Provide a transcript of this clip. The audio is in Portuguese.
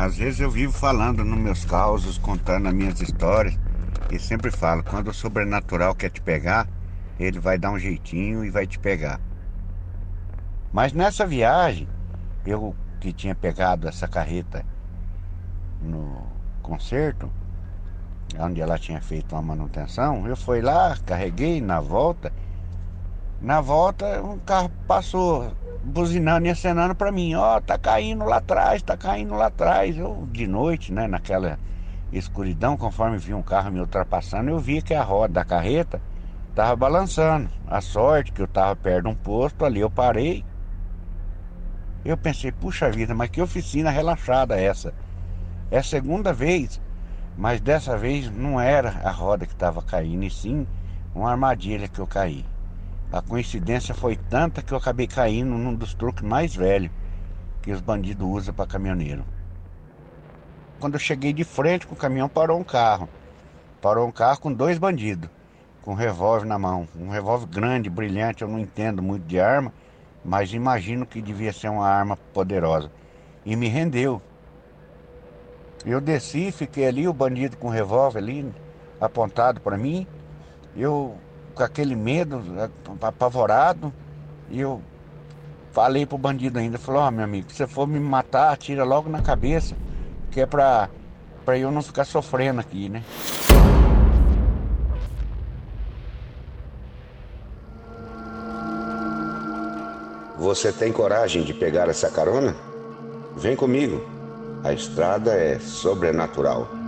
Às vezes eu vivo falando nos meus causos, contando as minhas histórias. E sempre falo, quando o sobrenatural quer te pegar, ele vai dar um jeitinho e vai te pegar. Mas nessa viagem, eu que tinha pegado essa carreta no concerto, onde ela tinha feito uma manutenção, eu fui lá, carreguei na volta. Na volta, um carro passou buzinando e acenando para mim, ó, oh, tá caindo lá atrás, tá caindo lá atrás. Eu de noite, né, naquela escuridão, conforme vi um carro me ultrapassando, eu vi que a roda da carreta tava balançando. A sorte que eu tava perto de um posto, ali eu parei. Eu pensei, puxa vida, mas que oficina relaxada essa. É a segunda vez, mas dessa vez não era a roda que estava caindo, e sim uma armadilha que eu caí. A coincidência foi tanta que eu acabei caindo num dos truques mais velhos que os bandidos usam para caminhoneiro. Quando eu cheguei de frente com o caminhão, parou um carro. Parou um carro com dois bandidos, com um revólver na mão. Um revólver grande, brilhante, eu não entendo muito de arma, mas imagino que devia ser uma arma poderosa. E me rendeu. Eu desci, fiquei ali, o bandido com o revólver ali, apontado para mim. Eu com aquele medo, apavorado, e eu falei pro bandido ainda, falou, ó meu amigo, se você for me matar, atira logo na cabeça que é pra, pra eu não ficar sofrendo aqui, né? Você tem coragem de pegar essa carona? Vem comigo. A estrada é sobrenatural.